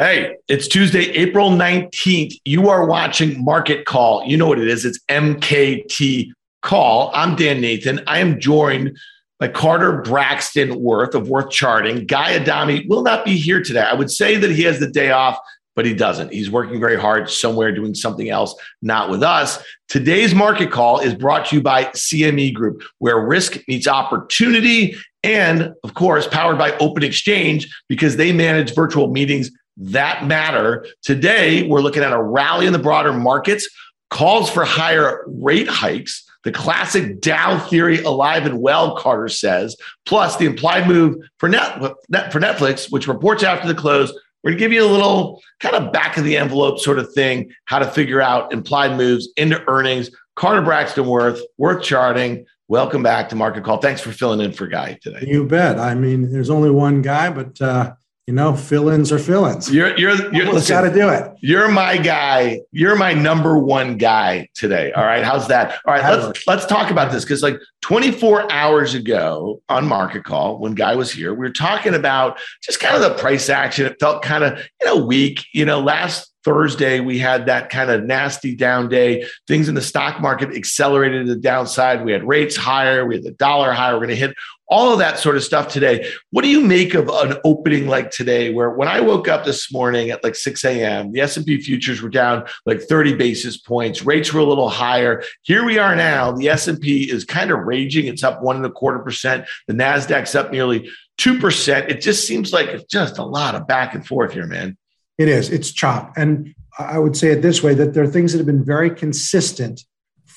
Hey, it's Tuesday, April 19th. You are watching Market Call. You know what it is. It's MKT Call. I'm Dan Nathan. I am joined by Carter Braxton Worth of Worth Charting. Guy Adami will not be here today. I would say that he has the day off, but he doesn't. He's working very hard somewhere doing something else, not with us. Today's market call is brought to you by CME Group, where risk meets opportunity. And of course, powered by Open Exchange because they manage virtual meetings that matter. Today, we're looking at a rally in the broader markets, calls for higher rate hikes, the classic Dow theory alive and well, Carter says, plus the implied move for, net, for Netflix, which reports after the close. We're going to give you a little kind of back of the envelope sort of thing, how to figure out implied moves into earnings. Carter Braxton Worth, worth charting. Welcome back to Market Call. Thanks for filling in for Guy today. You bet. I mean, there's only one guy, but uh, you know, fill-ins are fill-ins. You're you're you're got to do it. You're my guy. You're my number one guy today. All right, how's that? All right, let's let's talk about this because like 24 hours ago on Market Call, when Guy was here, we were talking about just kind of the price action. It felt kind of you know weak. You know, last Thursday, we had that kind of nasty down day. Things in the stock market accelerated to the downside. We had rates higher, we had the dollar higher. We're going to hit all of that sort of stuff today. What do you make of an opening like today, where when I woke up this morning at like 6 a.m., the S&P futures were down like 30 basis points, rates were a little higher. Here we are now. The S&P is kind of raging. It's up one and a quarter percent. The Nasdaq's up nearly two percent. It just seems like it's just a lot of back and forth here, man. It is. It's chop. And I would say it this way that there are things that have been very consistent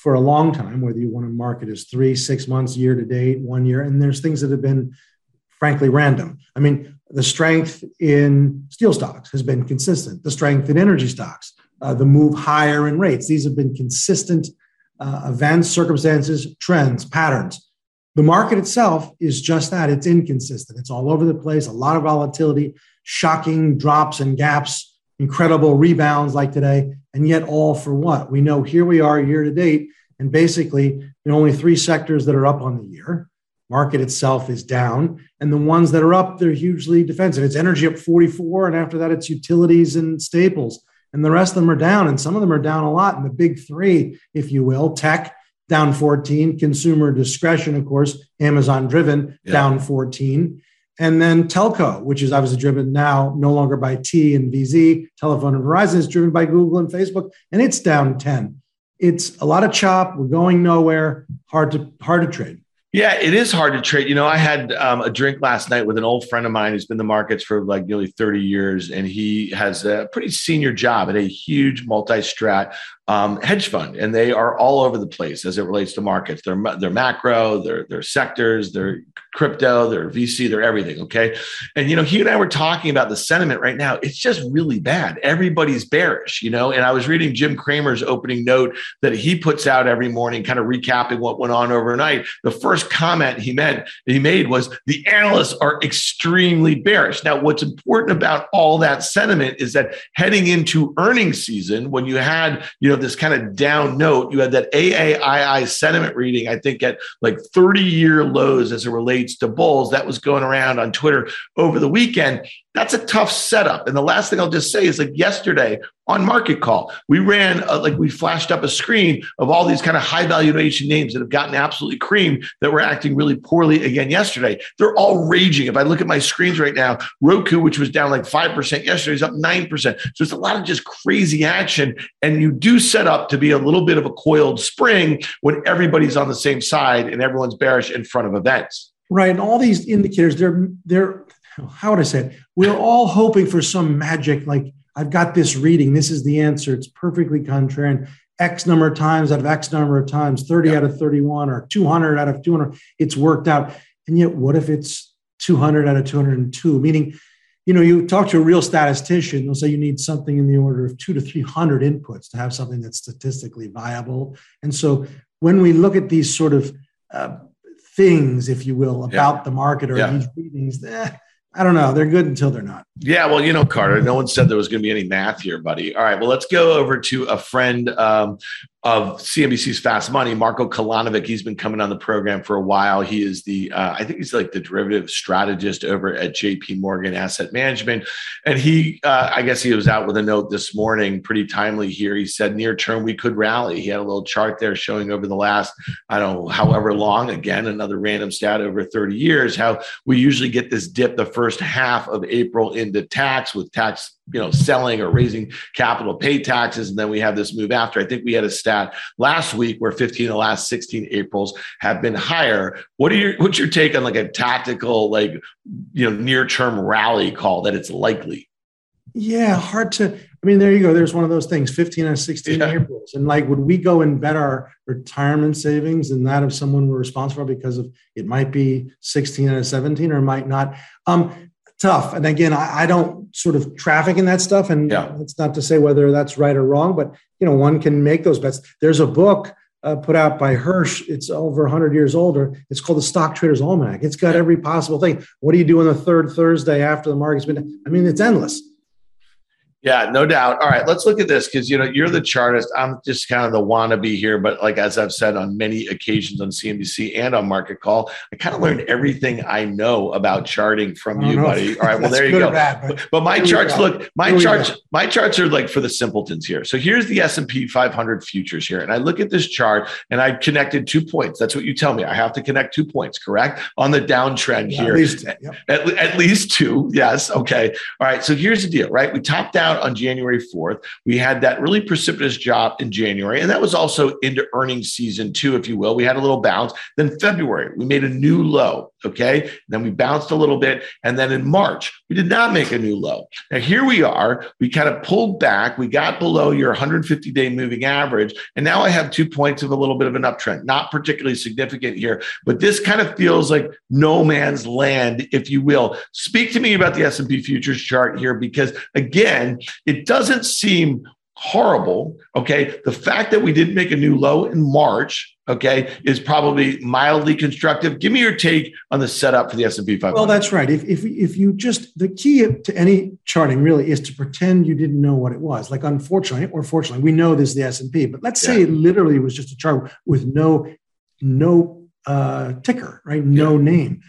for a long time, whether you want to mark it as three, six months, year to date, one year. And there's things that have been frankly random. I mean, the strength in steel stocks has been consistent, the strength in energy stocks, uh, the move higher in rates. These have been consistent uh, events, circumstances, trends, patterns. The market itself is just that it's inconsistent. It's all over the place, a lot of volatility, shocking drops and gaps, incredible rebounds like today, and yet all for what? We know here we are year to date, and basically, know, only three sectors that are up on the year. Market itself is down, and the ones that are up, they're hugely defensive. It's energy up 44, and after that, it's utilities and staples, and the rest of them are down, and some of them are down a lot. And the big three, if you will, tech down 14, consumer discretion, of course, Amazon driven, yeah. down 14. And then telco, which is obviously driven now no longer by T and VZ, telephone and Verizon is driven by Google and Facebook, and it's down 10. It's a lot of chop. We're going nowhere. Hard to hard to trade. Yeah, it is hard to trade. You know, I had um, a drink last night with an old friend of mine who's been in the markets for like nearly 30 years, and he has a pretty senior job at a huge multi-strat um, hedge fund, and they are all over the place as it relates to markets. They're they're macro, they're they're sectors, they're crypto, they're VC, they're everything. Okay, and you know he and I were talking about the sentiment right now. It's just really bad. Everybody's bearish, you know. And I was reading Jim Cramer's opening note that he puts out every morning, kind of recapping what went on overnight. The first comment he meant he made was the analysts are extremely bearish. Now, what's important about all that sentiment is that heading into earnings season, when you had you know this kind of down note. You had that AAII sentiment reading, I think, at like 30 year lows as it relates to bulls. That was going around on Twitter over the weekend. That's a tough setup. And the last thing I'll just say is like yesterday on Market Call, we ran, uh, like we flashed up a screen of all these kind of high valuation names that have gotten absolutely creamed that were acting really poorly again yesterday. They're all raging. If I look at my screens right now, Roku, which was down like 5% yesterday, is up 9%. So it's a lot of just crazy action. And you do set up to be a little bit of a coiled spring when everybody's on the same side and everyone's bearish in front of events. Right. And all these indicators, they're, they're, how would I say it? We're all hoping for some magic, like I've got this reading. This is the answer. It's perfectly contrarian. X number of times out of X number of times, 30 yep. out of 31 or 200 out of 200, it's worked out. And yet, what if it's 200 out of 202? Meaning, you know, you talk to a real statistician, they'll say you need something in the order of two to 300 inputs to have something that's statistically viable. And so when we look at these sort of uh, things, if you will, about yeah. the market or yeah. these readings, eh, I don't know. They're good until they're not. Yeah. Well, you know, Carter, no one said there was going to be any math here, buddy. All right. Well, let's go over to a friend um, of CNBC's Fast Money, Marko Kolanovic. He's been coming on the program for a while. He is the, uh, I think he's like the derivative strategist over at JP Morgan Asset Management. And he, uh, I guess he was out with a note this morning, pretty timely here. He said, near term, we could rally. He had a little chart there showing over the last, I don't know, however long, again, another random stat over 30 years, how we usually get this dip the first half of April into tax with tax you know selling or raising capital pay taxes and then we have this move after i think we had a stat last week where 15 of the last 16 aprils have been higher. What are your what's your take on like a tactical like you know near term rally call that it's likely? Yeah hard to i mean there you go. There's one of those things 15 and 16 yeah. aprils. And like would we go and bet our retirement savings and that of someone we're responsible because of it might be 16 and 17 or might not? Um tough. And again, I, I, don't sort of traffic in that stuff. And yeah. it's not to say whether that's right or wrong, but you know, one can make those bets. There's a book uh, put out by Hirsch. It's over 100 years older. It's called the Stock Traders Almanac. It's got every possible thing. What do you do on the third Thursday after the market's been? I mean, it's endless. Yeah, no doubt. All right, let's look at this because you know you're the chartist. I'm just kind of the wannabe here, but like as I've said on many occasions on CNBC and on Market Call, I kind of learned everything I know about charting from you, buddy. All right, well there you go. Bad, but, but, my charts look, my charts, my charts are like for the simpletons here. So here's the S and P 500 futures here, and I look at this chart and I connected two points. That's what you tell me. I have to connect two points, correct? On the downtrend yeah, here, at least, yep. at, at least two. Yes. Okay. All right. So here's the deal, right? We top out out on January 4th. We had that really precipitous drop in January, and that was also into earnings season too, if you will. We had a little bounce. Then February, we made a new low. Okay. Then we bounced a little bit. And then in March, we did not make a new low. Now here we are. We kind of pulled back. We got below your 150 day moving average. And now I have two points of a little bit of an uptrend. Not particularly significant here, but this kind of feels like no man's land, if you will. Speak to me about the S&P futures chart here, because again, it doesn't seem horrible. Okay. The fact that we didn't make a new low in March, okay, is probably mildly constructive. Give me your take on the setup for the S&P 500. Well, that's right. If, if, if you just, the key to any charting really is to pretend you didn't know what it was. Like unfortunately, or fortunately, we know this is the S&P, but let's say yeah. it literally was just a chart with no, no uh, ticker, right? No yeah. name.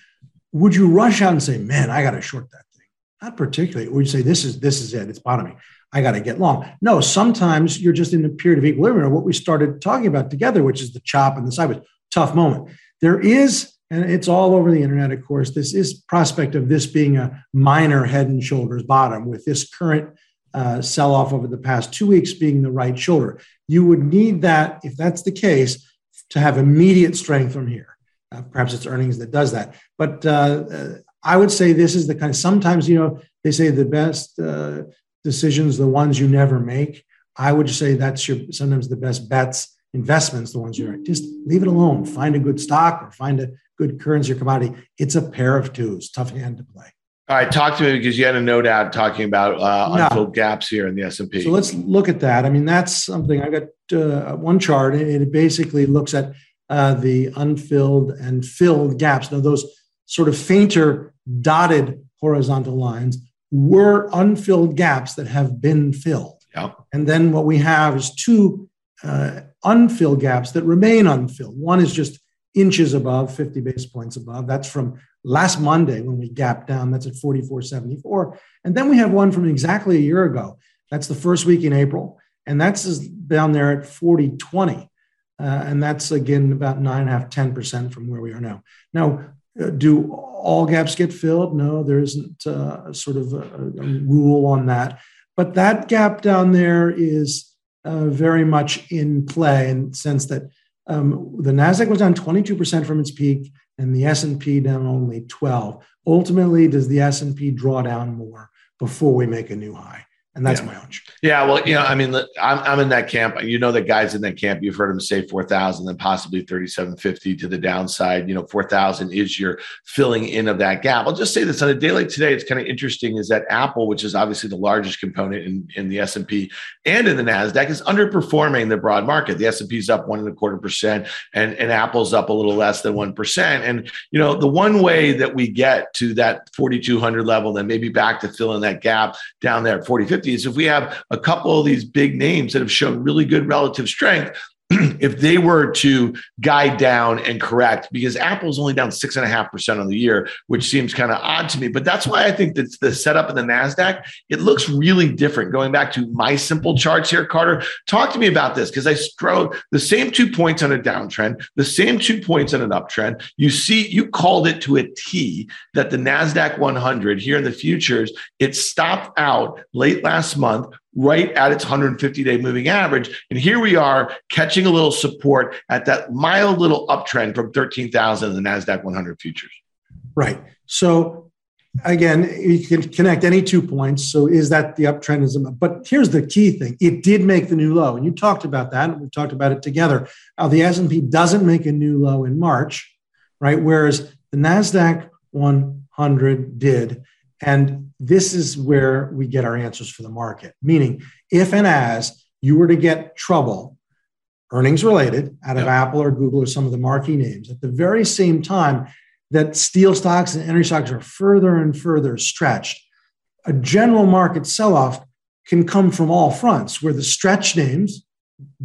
Would you rush out and say, man, I got to short that thing? Not particularly. Would you say, this is, this is it. It's bottoming. I got to get long. No, sometimes you're just in a period of equilibrium, or what we started talking about together, which is the chop and the sideways. Tough moment. There is, and it's all over the internet, of course, this is prospect of this being a minor head and shoulders bottom with this current uh, sell off over the past two weeks being the right shoulder. You would need that, if that's the case, to have immediate strength from here. Uh, perhaps it's earnings that does that. But uh, uh I would say this is the kind of sometimes, you know, they say the best uh, decisions, the ones you never make. I would say that's your sometimes the best bets, investments, the ones you're just leave it alone. Find a good stock or find a good currency or commodity. It's a pair of twos. Tough hand to play. All right, talk to me because you had a note out talking about uh, unfilled gaps here in the S and P. So let's look at that. I mean, that's something I got uh, one chart, and it basically looks at uh, the unfilled and filled gaps. Now, those sort of fainter dotted horizontal lines were unfilled gaps that have been filled. Yep. And then what we have is two uh, unfilled gaps that remain unfilled. One is just inches above, 50 basis points above. That's from last Monday when we gapped down. That's at 44.74. And then we have one from exactly a year ago. That's the first week in April. And that's down there at 40.20. Uh, and that's again about nine and a half, 10% from where we are now. Now, do all gaps get filled? No, there isn't uh, sort of a, a, rule on that. But that gap down there is uh, very much in play in the sense that um, the Nasdaq was down 22% from its peak, and the S&P down only 12. Ultimately, does the S&P draw down more before we make a new high? And that's yeah. my hunch. Yeah. Well, you know, I mean, I'm, I'm in that camp. You know, the guys in that camp, you've heard them say 4,000 and possibly 3,750 to the downside. You know, 4,000 is your filling in of that gap. I'll just say this on a day like today, it's kind of interesting is that Apple, which is obviously the largest component in, in the S&P and in the NASDAQ is underperforming the broad market. The S&P is up one and a quarter percent and, and Apple's up a little less than 1%. And, you know, the one way that we get to that 4,200 level, then maybe back to filling that gap down there at 40, 50 is if we have a couple of these big names that have shown really good relative strength if they were to guide down and correct, because Apple's only down six and a half percent on the year, which seems kind of odd to me. But that's why I think that the setup in the Nasdaq it looks really different. Going back to my simple charts here, Carter, talk to me about this because I strode the same two points on a downtrend, the same two points on an uptrend. You see, you called it to a T that the Nasdaq 100 here in the futures it stopped out late last month right at its 150 day moving average. And here we are catching a little support at that mild little uptrend from 13,000 in the NASDAQ 100 futures. Right. So again, you can connect any two points. So is that the uptrend? Is but here's the key thing: it did make the new low, and you talked about that. And we talked about it together. Uh, the S and P doesn't make a new low in March, right? Whereas the Nasdaq 100 did, and this is where we get our answers for the market. Meaning, if and as you were to get trouble, earnings related out of Apple or Google or some of the marquee names, at the very same time that steel stocks and energy stocks are further and further stretched, a general market sell off can come from all fronts where the stretch names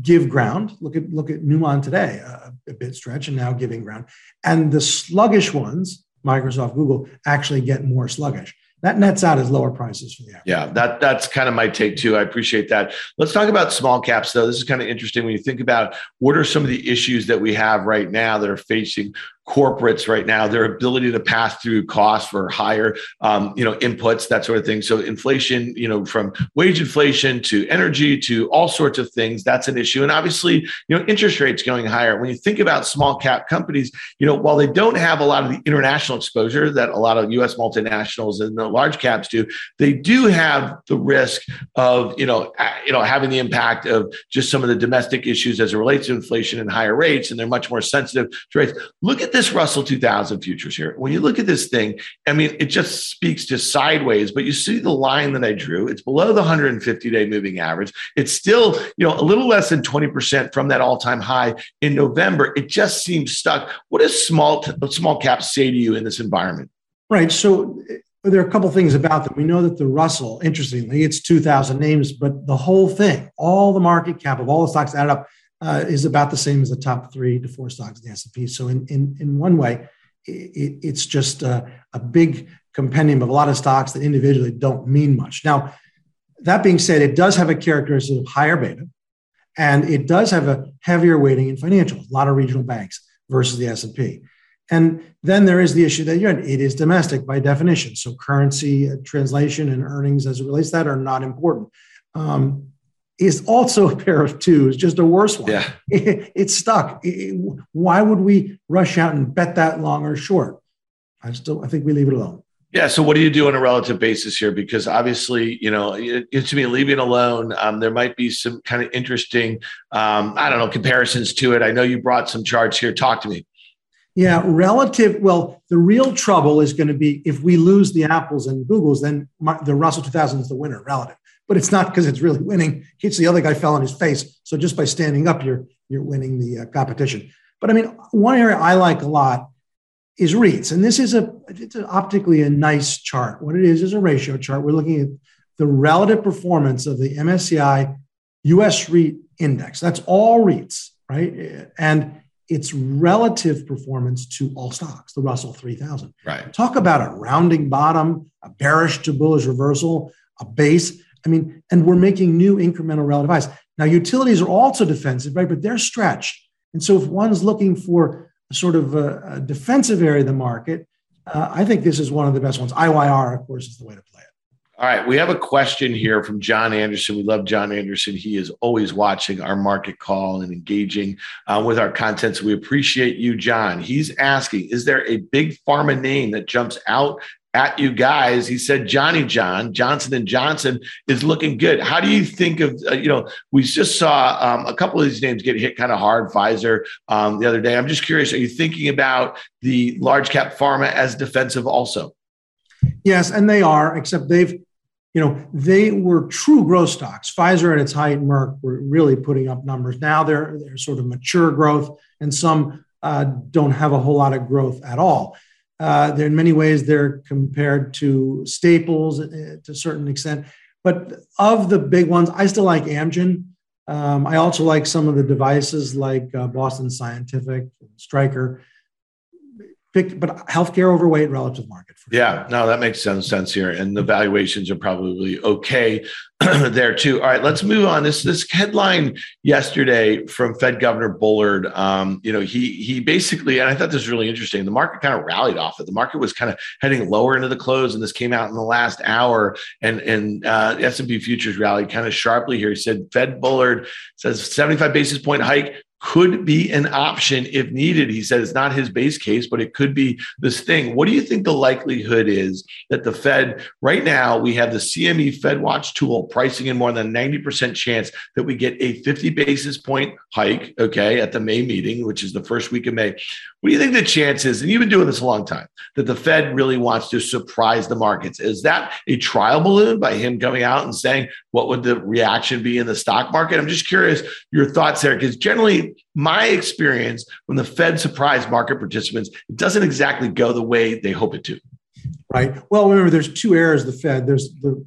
give ground. Look at look at Newmont today, a, a bit stretch and now giving ground, and the sluggish ones, Microsoft, Google, actually get more sluggish that nets out as lower prices for the average. Yeah, that that's kind of my take too. I appreciate that. Let's talk about small caps though. This is kind of interesting when you think about what are some of the issues that we have right now that are facing corporates right now, their ability to pass through costs for higher, um, you know, inputs, that sort of thing. So inflation, you know, from wage inflation to energy to all sorts of things, that's an issue. And obviously, you know, interest rates going higher. When you think about small cap companies, you know, while they don't have a lot of the international exposure that a lot of U.S. multinationals and the large caps do, they do have the risk of, you know, you know, having the impact of just some of the domestic issues as it relates to inflation and higher rates, and they're much more sensitive to rates. Look at this Russell 2000 futures here. When you look at this thing, I mean, it just speaks to sideways, but you see the line that I drew. It's below the 150 day moving average. It's still, you know, a little less than 20% from that all time high in November. It just seems stuck. What does small, small caps say to you in this environment? Right. So eh, there are a couple things about that. We know that the Russell, interestingly, it's 2,000 names, but the whole thing, all the market cap of all the stocks added up, uh, is about the same as the top three to four stocks in the S&P. So in, in, in one way, it, it's just a, a big compendium of a lot of stocks that individually don't mean much. Now, that being said, it does have a characteristic of higher beta, and it does have a heavier weighting in financials, a lot of regional banks versus the S&P. And then there is the issue that you're in. It is domestic by definition. So currency uh, translation and earnings as it relates to that are not important. Um, is also a pair of twos, just a worse one. Yeah. It, it's stuck. It, why would we rush out and bet that long or short? I still, I think we leave it alone. Yeah. So, what do you do on a relative basis here? Because obviously, you know, it, it, to me, leaving alone, um, there might be some kind of interesting, um, I don't know, comparisons to it. I know you brought some charts here. Talk to me. Yeah, relative. Well, the real trouble is going to be if we lose the Apples and Googles, then my, the Russell 2000 is the winner relative but it's not because it's really winning. It's the other guy fell on his face. So just by standing up, you're you're winning the uh, competition. But I mean, one area I like a lot is REITs, and this is a it's an optically a nice chart. What it is is a ratio chart. We're looking at the relative performance of the MSCI US REIT index. That's all REITs, right? And its relative performance to all stocks, the Russell 3000. Right. Talk about a rounding bottom, a bearish to bullish reversal, a base. I mean, and we're making new incremental relative highs. Now, utilities are also defensive, right? But they're stretched. And so if one's looking for a sort of a, a defensive area of the market, uh, I think this is one of the best ones. IYR, of course, is the way to play it. All right, we have a question here from John Anderson. We love John Anderson. He is always watching our market call and engaging uh, with our content. So we appreciate you, John. He's asking Is there a big pharma name that jumps out at you guys. He said Johnny John Johnson and Johnson is looking good. How do you think of uh, you know we just saw um, a couple of these names get hit kind of hard. Pfizer um, the other day. I'm just curious. Are you thinking about the large cap pharma as defensive also? Yes, and they are. Except they've you know they were true growth stocks. Pfizer at its height, Merck were really putting up numbers. Now they're they're sort of mature growth, and some uh, don't have a whole lot of growth at all. Uh, they're in many ways they're compared to staples uh, to a certain extent. But of the big ones, I still like Amgen. Um, I also like some of the devices like uh, Boston Scientific, Stryker. Pick, but healthcare overweight relative market. yeah, no, that makes some sense here, and the valuations are probably okay there too. All right, let's move on. This this headline yesterday from Fed Governor Bullard. Um, you know, he he basically, and I thought this was really interesting. The market kind of rallied off it. The market was kind of heading lower into the close, and this came out in the last hour. And and uh, S and P futures rallied kind of sharply here. He said Fed Bullard says 75 basis point hike could be an option if needed. He said it's not his base case, but it could be this thing. What do you think the likelihood is that the Fed, right now, we have the CME Fed Watch tool pricing in more than 90% chance that we get a 50 basis point hike, okay, at the May meeting, which is the first week of May. What do you think the chance is, and you've been doing this a long time, that the Fed really wants to surprise the markets? Is that a trial balloon by him coming out and saying, what would the reaction be in the stock market? I'm just curious your thoughts there, because generally, my experience when the Fed surprise market participants, it doesn't exactly go the way they hope it to. Right. Well, remember, there's two eras of the Fed. There's the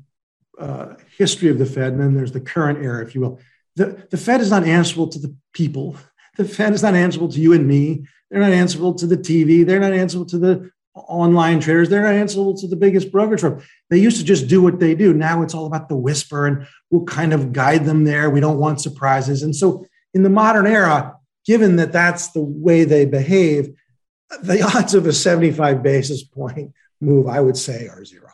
uh, history of the Fed, and then there's the current era, if you will. The, the Fed is not answerable to the people. The Fed is not answerable to you and me. They're not answerable to the TV. They're not answerable to the online traders. They're not answerable to the biggest brokerage firm. They used to just do what they do. Now it's all about the whisper, and we'll kind of guide them there. We don't want surprises. And so, in the modern era, given that that's the way they behave, the odds of a 75 basis point move, I would say, are zero.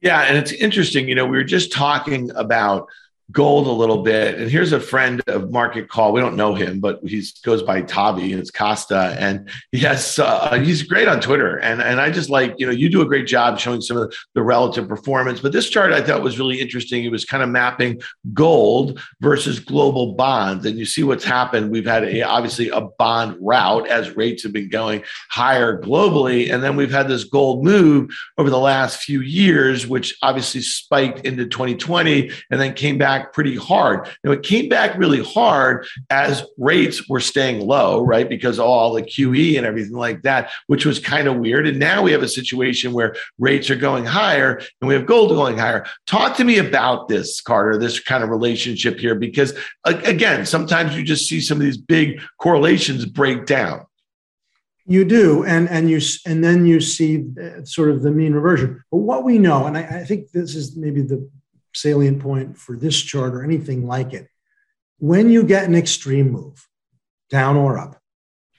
Yeah, and it's interesting. You know, we were just talking about gold a little bit. And here's a friend of Market Call. We don't know him, but he goes by Tavi and it's Costa. And yes, uh, he's great on Twitter. And, and I just like, you know, you do a great job showing some of the, relative performance. But this chart I thought was really interesting. It was kind of mapping gold versus global bonds. And you see what's happened. We've had a, obviously a bond rout as rates have been going higher globally. And then we've had this gold move over the last few years, which obviously spiked into 2020 and then came back back pretty hard. Now, it came back really hard as rates were staying low, right? Because all the QE and everything like that, which was kind of weird. And now we have a situation where rates are going higher and we have gold going higher. Talk to me about this, Carter, this kind of relationship here, because again, sometimes you just see some of these big correlations break down. You do, and and you and then you see uh, sort of the mean reversion. But what we know, and I, I think this is maybe the salient point for this chart or anything like it. When you get an extreme move, down or up,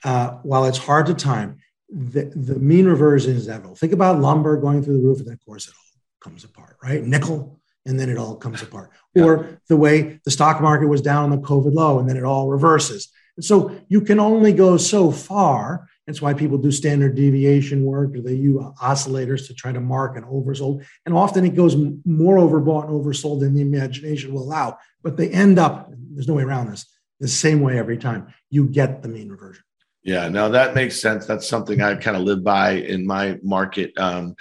uh, while it's hard to time, the, the mean reversion is inevitable. Think about lumber going through the roof, and then of course it all comes apart, right? Nickel, and then it all comes apart. Yeah. Or the way the stock market was down on the COVID low, and then it all reverses. And so you can only go so far that's why people do standard deviation work or they use oscillators to try to mark an oversold. And often it goes more overbought and oversold than the imagination will allow. But they end up, there's no way around this, the same way every time. You get the mean reversion. Yeah, no, that makes sense. That's something I kind of live by in my market. Um,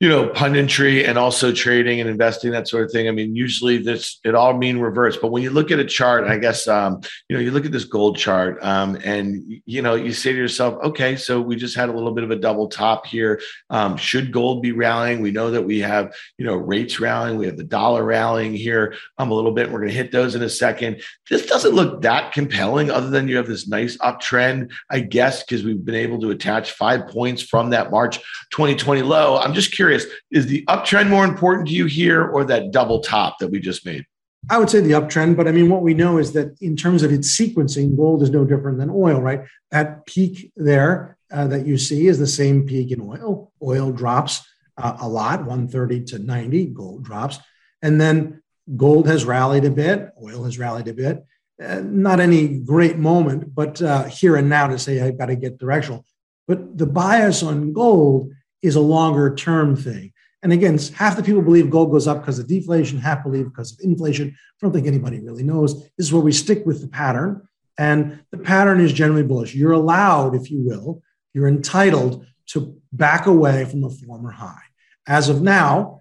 you know, punditry and also trading and investing, that sort of thing. I mean, usually this it all mean reverse. But when you look at a chart, I guess um, you know, you look at this gold chart, um, and you know, you say to yourself, okay, so we just had a little bit of a double top here. Um, should gold be rallying? We know that we have you know rates rallying, we have the dollar rallying here um, a little bit. We're going to hit those in a second. This doesn't look that compelling, other than you have this nice uptrend, I guess, because we've been able to attach five points from that March 2020 low. I'm just curious curious, is the uptrend more important to you here or that double top that we just made? I would say the uptrend, but I mean, what we know is that in terms of its sequencing, gold is no different than oil, right? That peak there uh, that you see is the same peak in oil. Oil drops uh, a lot, 130 to 90, gold drops. And then gold has rallied a bit, oil has rallied a bit. Uh, not any great moment, but uh, here and now to say I've got to get directional. But the bias on gold is a longer term thing. And again, half the people believe gold goes up because of deflation, half believe because of inflation. I don't think anybody really knows. This is where we stick with the pattern. And the pattern is generally bullish. You're allowed, if you will, you're entitled to back away from the former high. As of now,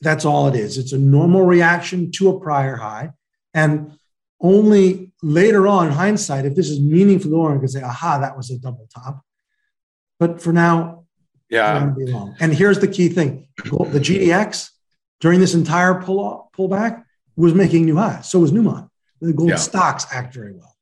that's all it is. It's a normal reaction to a prior high. And only later on, in hindsight, if this is meaningful, one can say, aha, that was a double top. But for now, yeah. And here's the key thing the GDX during this entire pull off, pullback was making new highs. So was Newmont. the gold yeah. stocks act very well.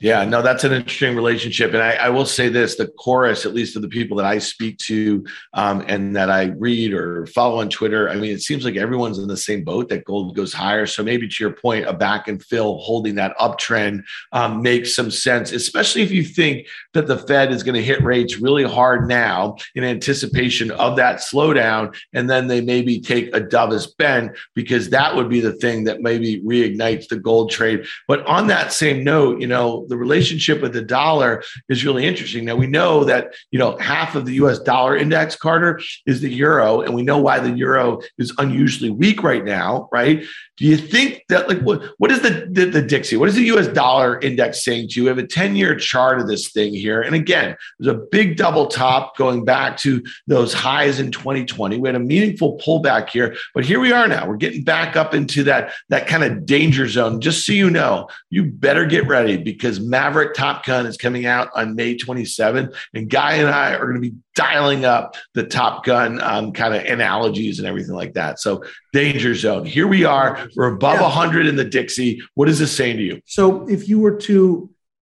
Yeah, no, that's an interesting relationship. And I, I, will say this the chorus, at least of the people that I speak to um, and that I read or follow on Twitter, I mean, it seems like everyone's in the same boat that gold goes higher. So maybe to your point, a back and fill holding that uptrend um, makes some sense, especially if you think that the Fed is going to hit rates really hard now in anticipation of that slowdown. And then they maybe take a dovish bend because that would be the thing that maybe reignites the gold trade. But on that same note, you know, the relationship with the dollar is really interesting. Now we know that you know half of the U.S. dollar index, Carter, is the euro, and we know why the euro is unusually weak right now, right? Do you think that like what what is the, the the, Dixie? What is the U.S. dollar index saying to you? We have a ten year chart of this thing here, and again, there's a big double top going back to those highs in 2020. We had a meaningful pullback here, but here we are now. We're getting back up into that that kind of danger zone. Just so you know, you better get ready because Maverick Top Gun is coming out on May 27th, and Guy and I are going to be dialing up the Top Gun um, kind of analogies and everything like that. So danger zone. Here we are. We're above yeah. 100 in the Dixie. What is this saying to you? So if you were to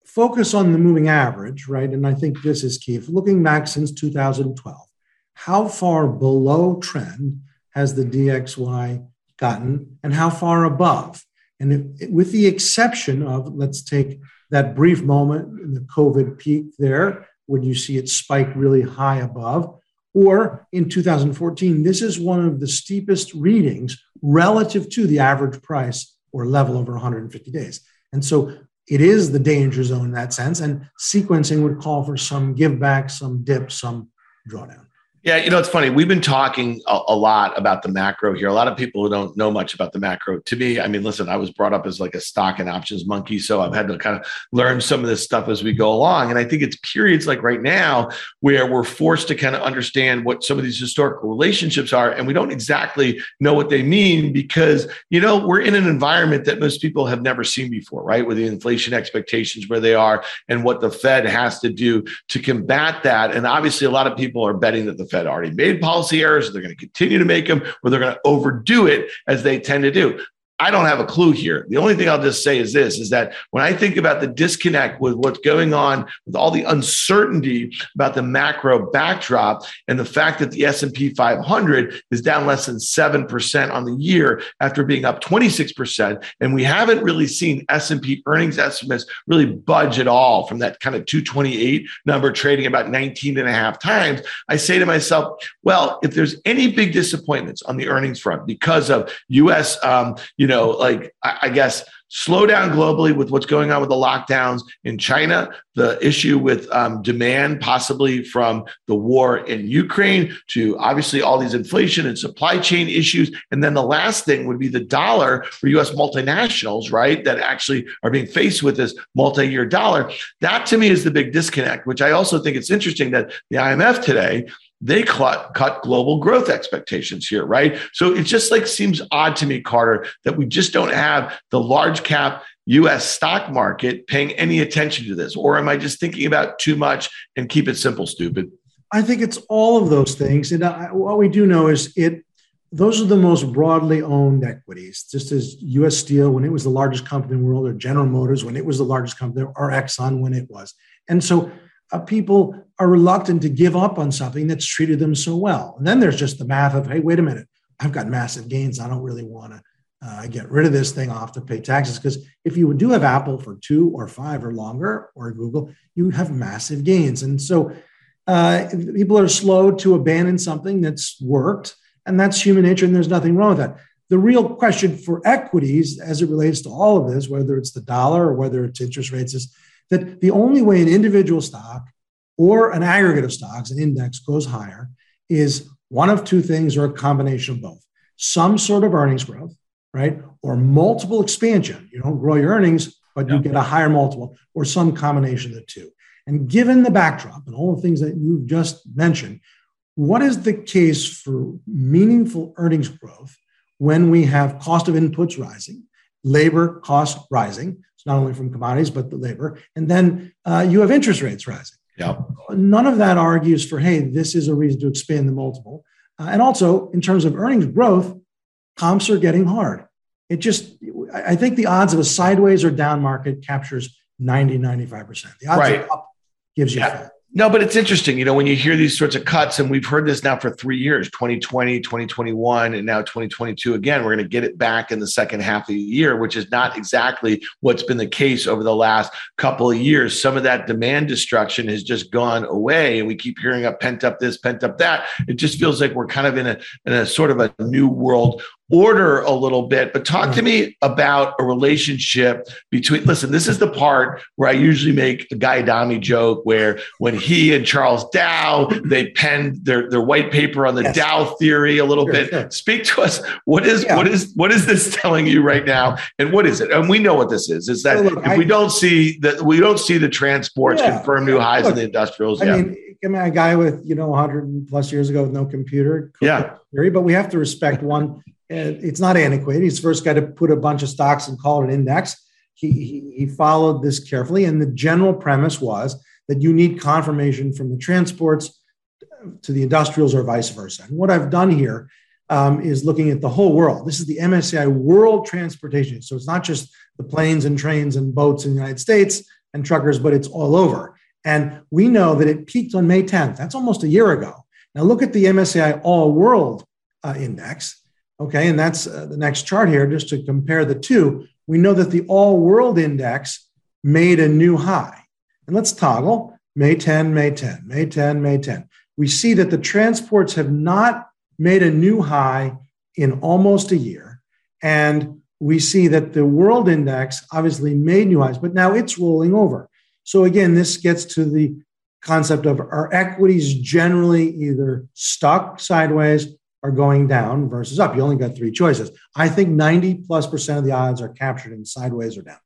focus on the moving average, right, and I think this is key. If looking back since 2012, how far below trend has the DXY gotten, and how far above? And if, with the exception of, let's take that brief moment in the COVID peak there, when you see it spike really high above. Or in 2014, this is one of the steepest readings relative to the average price or level over 150 days. And so it is the danger zone in that sense. And sequencing would call for some give back, some dip, some drawdown. Yeah, you know, it's funny. We've been talking a, a, lot about the macro here. A lot of people who don't know much about the macro. To me, I mean, listen, I was brought up as like a stock and options monkey. So I've had to kind of learn some of this stuff as we go along. And I think it's periods like right now where we're forced to kind of understand what some of these historical relationships are. And we don't exactly know what they mean because, you know, we're in an environment that most people have never seen before, right? With the inflation expectations where they are and what the Fed has to do to combat that. And obviously, a lot of people are betting that the Fed already made policy errors, they're going to continue to make them, or they're going to overdo it as they tend to do. I don't have a clue here. The only thing I'll just say is this is that when I think about the disconnect with what's going on with all the uncertainty about the macro backdrop and the fact that the S&P 500 is down less than 7% on the year after being up 26% and we haven't really seen S&P earnings estimates really budge at all from that kind of 228 number trading about 19 and a half times, I say to myself, well, if there's any big disappointments on the earnings front because of US um, you know, like I, I guess slow down globally with what's going on with the lockdowns in China, the issue with um, demand possibly from the war in Ukraine to obviously all these inflation and supply chain issues. And then the last thing would be the dollar for US multinationals, right? That actually are being faced with this multi year dollar. That to me is the big disconnect, which I also think it's interesting that the IMF today they cut, global growth expectations here, right? So it just like seems odd to me, Carter, that we just don't have the large cap US stock market paying any attention to this. Or am I just thinking about too much and keep it simple, stupid? I think it's all of those things. And I, what we do know is it those are the most broadly owned equities, just as US Steel when it was the largest company in the world, or General Motors when it was the largest company, or Exxon when it was. And so uh, people are reluctant to give up on something that's treated them so well. And then there's just the math of, hey, wait a minute, I've got massive gains. I don't really want to uh, get rid of this thing off to pay taxes. Because if you do have Apple for two or five or longer, or Google, you have massive gains. And so uh, people are slow to abandon something that's worked, and that's human nature, and there's nothing wrong with that. The real question for equities, as it relates to all of this, whether it's the dollar or whether it's interest rates, is that the only way an individual stock or an aggregate of stocks, an index, goes higher is one of two things or a combination of both some sort of earnings growth, right? Or multiple expansion. You don't grow your earnings, but you get a higher multiple, or some combination of the two. And given the backdrop and all the things that you've just mentioned, what is the case for meaningful earnings growth when we have cost of inputs rising, labor costs rising, It's not only from commodities, but the labor. And then uh, you have interest rates rising. Yeah. None of that argues for, hey, this is a reason to expand the multiple. Uh, and also, in terms of earnings growth, comps are getting hard. it just, I think the odds of a sideways or down market captures 90, 95%. The odds Right. of up gives you Yeah. No, but it's interesting, you know, when you hear these sorts of cuts, and we've heard this now for three years 2020, 2021, and now 2022 again, we're going to get it back in the second half of the year, which is not exactly what's been the case over the last couple of years. Some of that demand destruction has just gone away, and we keep hearing up pent up this, pent up that. It just feels like we're kind of in a, in a sort of a new world order a little bit. But talk to mm. me about a relationship between, listen, this is the part where I usually make a Guy Adami joke where when he and Charles Dow, they penned their, their white paper on the Yes. Dow theory a little Sure, bit. sure. Speak to us. What is Yeah. what is what is this telling you right now? And what is it? And we know what this is. Is that So look, if I- we don't see that we don't see the transports Yeah. confirm new highs in the industrials. I yeah. mean, I mean, a guy with, you know, 100 plus years ago with no computer. Yeah. Theory, but we have to respect one. It's not antiquated. He's first guy to put a bunch of stocks and call it an index. He, he, he followed this carefully. And the general premise was that you need confirmation from the transports to the industrials or vice versa. And what I've done here um, is looking at the whole world. This is the MSCI World Transportation. So it's not just the planes and trains and boats in the United States and truckers, but it's all over. And we know that it peaked on May 10th. That's almost a year ago. Now look at the MSCI All World uh, Index. Okay, and that's uh, the next chart here, just to compare the two. We know that the All World Index made a new high. And let's toggle May 10, May 10, May 10, May 10. We see that the transports have not made a new high in almost a year. And we see that the world index obviously made new highs, but now it's rolling over. So again, this gets to the concept of are equities generally either stuck sideways or going down versus up? You only got three choices. I think 90 plus percent of the odds are captured in sideways or down.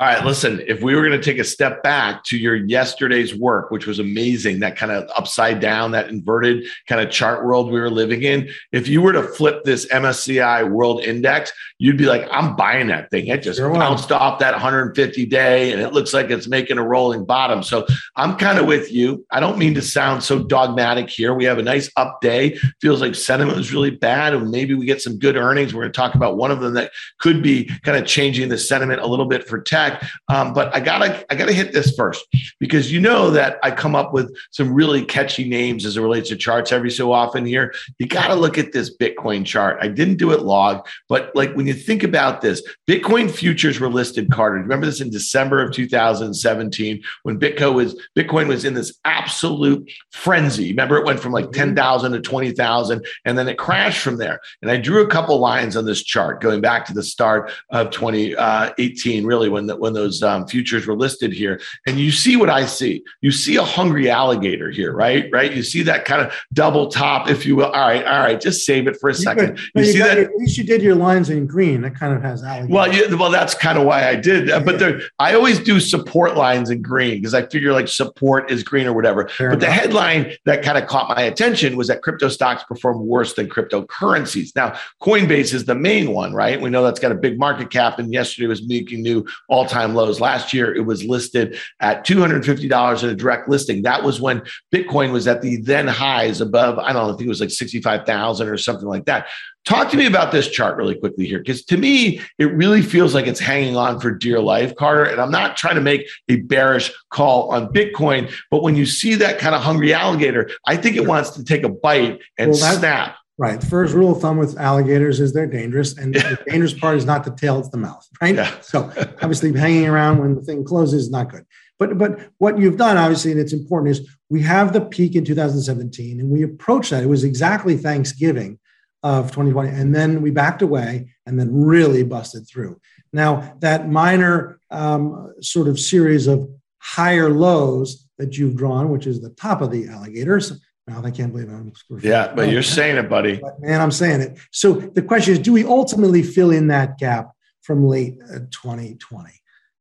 All right, listen, if we were going to take a step back to your yesterday's work, which was amazing, that kind of upside down, that inverted kind of chart world we were living in, if you were to flip this MSCI World Index, you'd be like, I'm buying that thing. It just Sure bounced off that 150 day and it looks like it's making a rolling bottom. So I'm kind of with you. I don't mean to sound so dogmatic here. We have a nice up day. Feels like sentiment was really bad, and maybe we get some good earnings. We're going to talk about one of them that could be kind of changing the sentiment a little bit for tech. Um, but I gotta I gotta hit this first because you know that I come up with some really catchy names as it relates to charts every so often here. You gotta look at this Bitcoin chart. I didn't do it log, but like when you think about this, Bitcoin futures were listed, Carter. Remember this in December of 2017 when Bitcoin was Bitcoin was in this absolute frenzy. Remember it went from like 10,000 to 20,000 and then it crashed from there. And I drew a couple lines on this chart going back to the start of 2018, really when the, when those um, futures were listed here. And you see what I see. You see a hungry alligator here, right? Right. You see that kind of double top, if you will. All right, all right. Just save it for a second. You but see that? At least you did your lines in green. That kind of has alligator. Well, you, well, that's kind of why I did. uh, But there, I always do support lines in green because I figure like support is green or whatever. Fair but the headline that kind of caught my attention was that crypto stocks perform worse than cryptocurrencies. Now, Coinbase is the main one, right? We know that's got a big market cap, and yesterday was making new all-time lows. Last year, it was listed at two hundred fifty dollars in a direct listing. That was when Bitcoin was at the then highs above. I don't know. I think it was like sixty-five thousand or something like that. Talk to me about this chart really quickly here, because to me, it really feels like it's hanging on for dear life, Carter. And I'm not trying to make a bearish call on Bitcoin, but when you see that kind of hungry alligator, I think it wants to take a bite and Well, snap. Right. The first rule of thumb with alligators is they're dangerous, and the dangerous part is not the tail; it's the mouth. Right. Yeah. So obviously, hanging around when the thing closes is not good. But but what you've done, obviously, and it's important, is we have the peak in 2017, and we approached that. It was exactly Thanksgiving of 2020, and then we backed away, and then really busted through. Now that minor um, sort of series of higher lows that you've drawn, which is the top of the alligators. Now I can't believe I'm. Yeah, but you're saying it, buddy. But man, I'm saying it. So the question is, do we ultimately fill in that gap from late uh, 2020?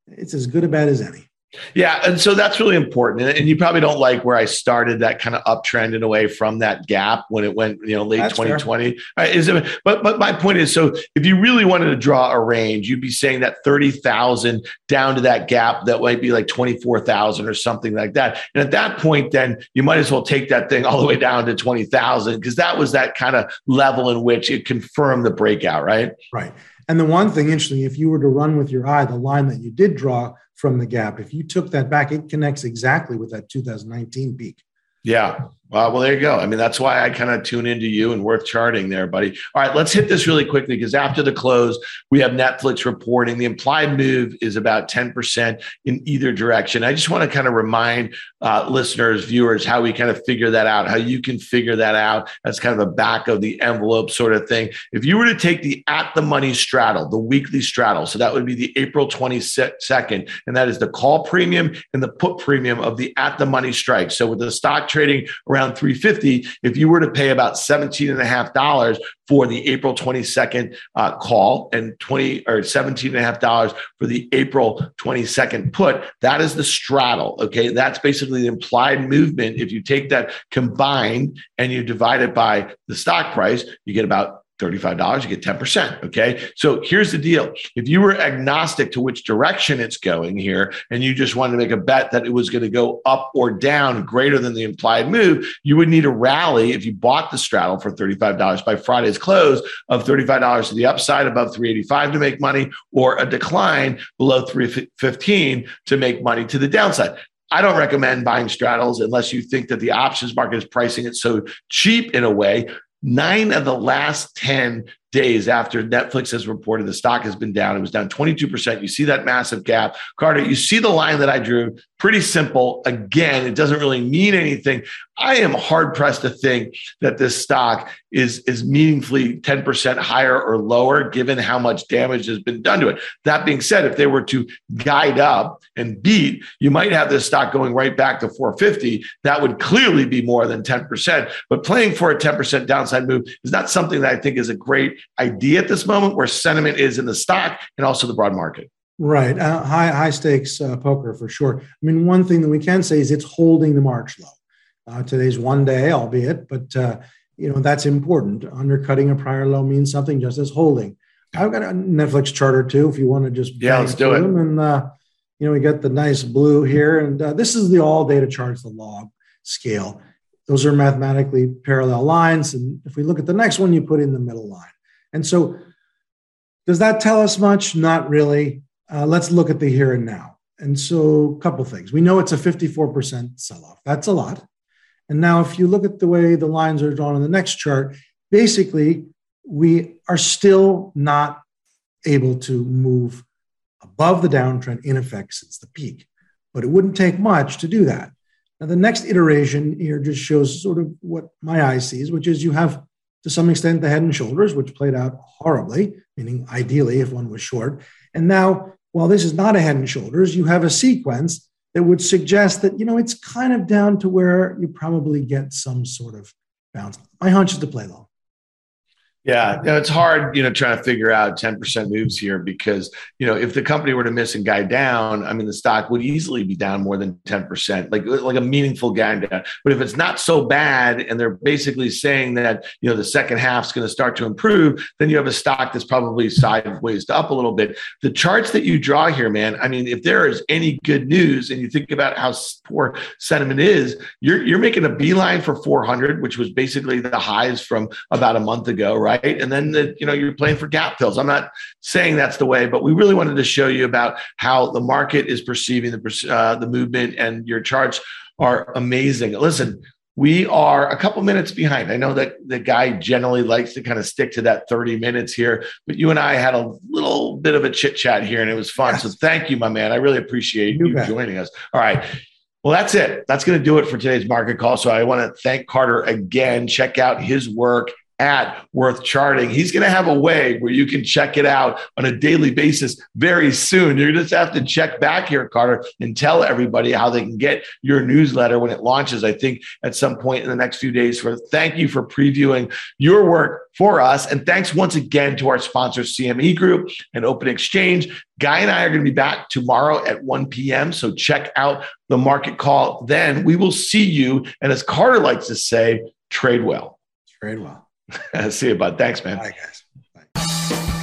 It's as good a bet as any. Yeah, and so that's really important. And, and you probably don't like where I started that kind of uptrend and away from that gap when it went, you know, late That's 2020. Uh, Is it, but but my point is, so if you really wanted to draw a range, you'd be saying that 30,000 down to that gap that might be like 24,000 or something like that. And at that point, then you might as well take that thing all the way down to 20,000 because that was that kind of level in which it confirmed the breakout, right? Right. And the one thing interesting, if you were to run with your eye the line that you did draw from the gap, if you took that back, it connects exactly with that 2019 peak. Yeah. Well, there you go. I mean, that's why I kind of tune into you and worth charting there, buddy. All right, let's hit this really quickly because after the close, we have Netflix reporting the implied move is about 10% in either direction. I just want to kind of remind uh, listeners, viewers, how we kind of figure that out, how you can figure that out. That's kind of a back of the envelope sort of thing. If you were to take the at the money straddle, the weekly straddle, so that would be the April 22nd, and that is the call premium and the put premium of the at the money strike. So with the stock trading around around 350 if you were to pay about 17 and a half dollars for the April 22nd uh, call and 20 or 17 and a half dollars for the April 22nd put that is the straddle okay? That's basically the implied movement. If you take that combined and you divide it by the stock price you get about $35, you get 10%. Okay. So here's the deal. If you were agnostic to which direction it's going here, and you just wanted to make a bet that it was going to go up or down greater than the implied move, you would need a rally if you bought the straddle for $35 by Friday's close of $35 to the upside above 385 to make money, or a decline below 315 to make money to the downside. I don't recommend buying straddles unless you think that the options market is pricing it so cheap in a way nine of the last 10 days after Netflix has reported the stock has been down. It was down 22%. You see that massive gap. Carter, you see the line that I drew. Pretty simple. Again, it doesn't really mean anything. I am hard pressed to think that this stock is, is meaningfully 10% higher or lower, given how much damage has been done to it. That being said, if they were to guide up and beat, you might have this stock going right back to 450. That would clearly be more than 10%. But playing for a 10% downside move is not something that I think is a great idea at this moment where sentiment is in the stock and also the broad market. Right. Uh, high, high stakes uh, poker for sure. I mean, one thing that we can say is it's holding the March low. Uh, today's one day, albeit, but uh, you know that's important. Undercutting a prior low means something just as holding. I've got a Netflix chart charter too. If you want to just yeah, let's do it. And uh, you know we got the nice blue here, and uh, this is the all data charts, the log scale. Those are mathematically parallel lines, and if we look at the next one, you put in the middle line. And so, does that tell us much? Not really. Uh, let's look at the here and now. And so, a couple things. We know it's a 54% sell off. That's a lot. And now, if you look at the way the lines are drawn in the next chart, basically, we are still not able to move above the downtrend in effect since the peak. But it wouldn't take much to do that. Now, the next iteration here just shows sort of what my eye sees, which is you have to some extent the head and shoulders, which played out horribly, meaning ideally if one was short. And now, while this is not a head and shoulders, you have a sequence that would suggest that, you know, it's kind of down to where you probably get some sort of bounce. My hunch is to play low. Yeah, it's hard, you know, trying to figure out 10% moves here because, you know, if the company were to miss and guide down, I mean, the stock would easily be down more than 10%, like, like a meaningful guide down. But if it's not so bad and they're basically saying that, you know, the second half's going to start to improve, then you have a stock that's probably sideways to up a little bit. The charts that you draw here, man, I mean, if there is any good news and you think about how poor sentiment is, you're, you're making a beeline for 400, which was basically the highs from about a month ago, right? Right? And then the, you know you're playing for gap fills. I'm not saying that's the way, but we really wanted to show you about how the market is perceiving the uh, the movement, and your charts are amazing. Listen, we are a couple minutes behind. I know that the guy generally likes to kind of stick to that 30 minutes here, but you and I had a little bit of a chit chat here and it was fun. Yes. So thank you, my man. I really appreciate you, you joining us. All right. Well, that's it. That's going to do it for today's market call. So I want to thank Carter again. Check out his work at Worth Charting. He's going to have a way where you can check it out on a daily basis very soon. You're just have to check back here, Carter, and tell everybody how they can get your newsletter when it launches. I think at some point in the next few days. For thank you for previewing your work for us, and thanks once again to our sponsor CME Group and Open Exchange. Guy and I are going to be back tomorrow at 1 p.m. So check out the market call. Then we will see you. And as Carter likes to say, trade well. Trade well. See you, bud. Thanks, man. Bye, guys. Bye.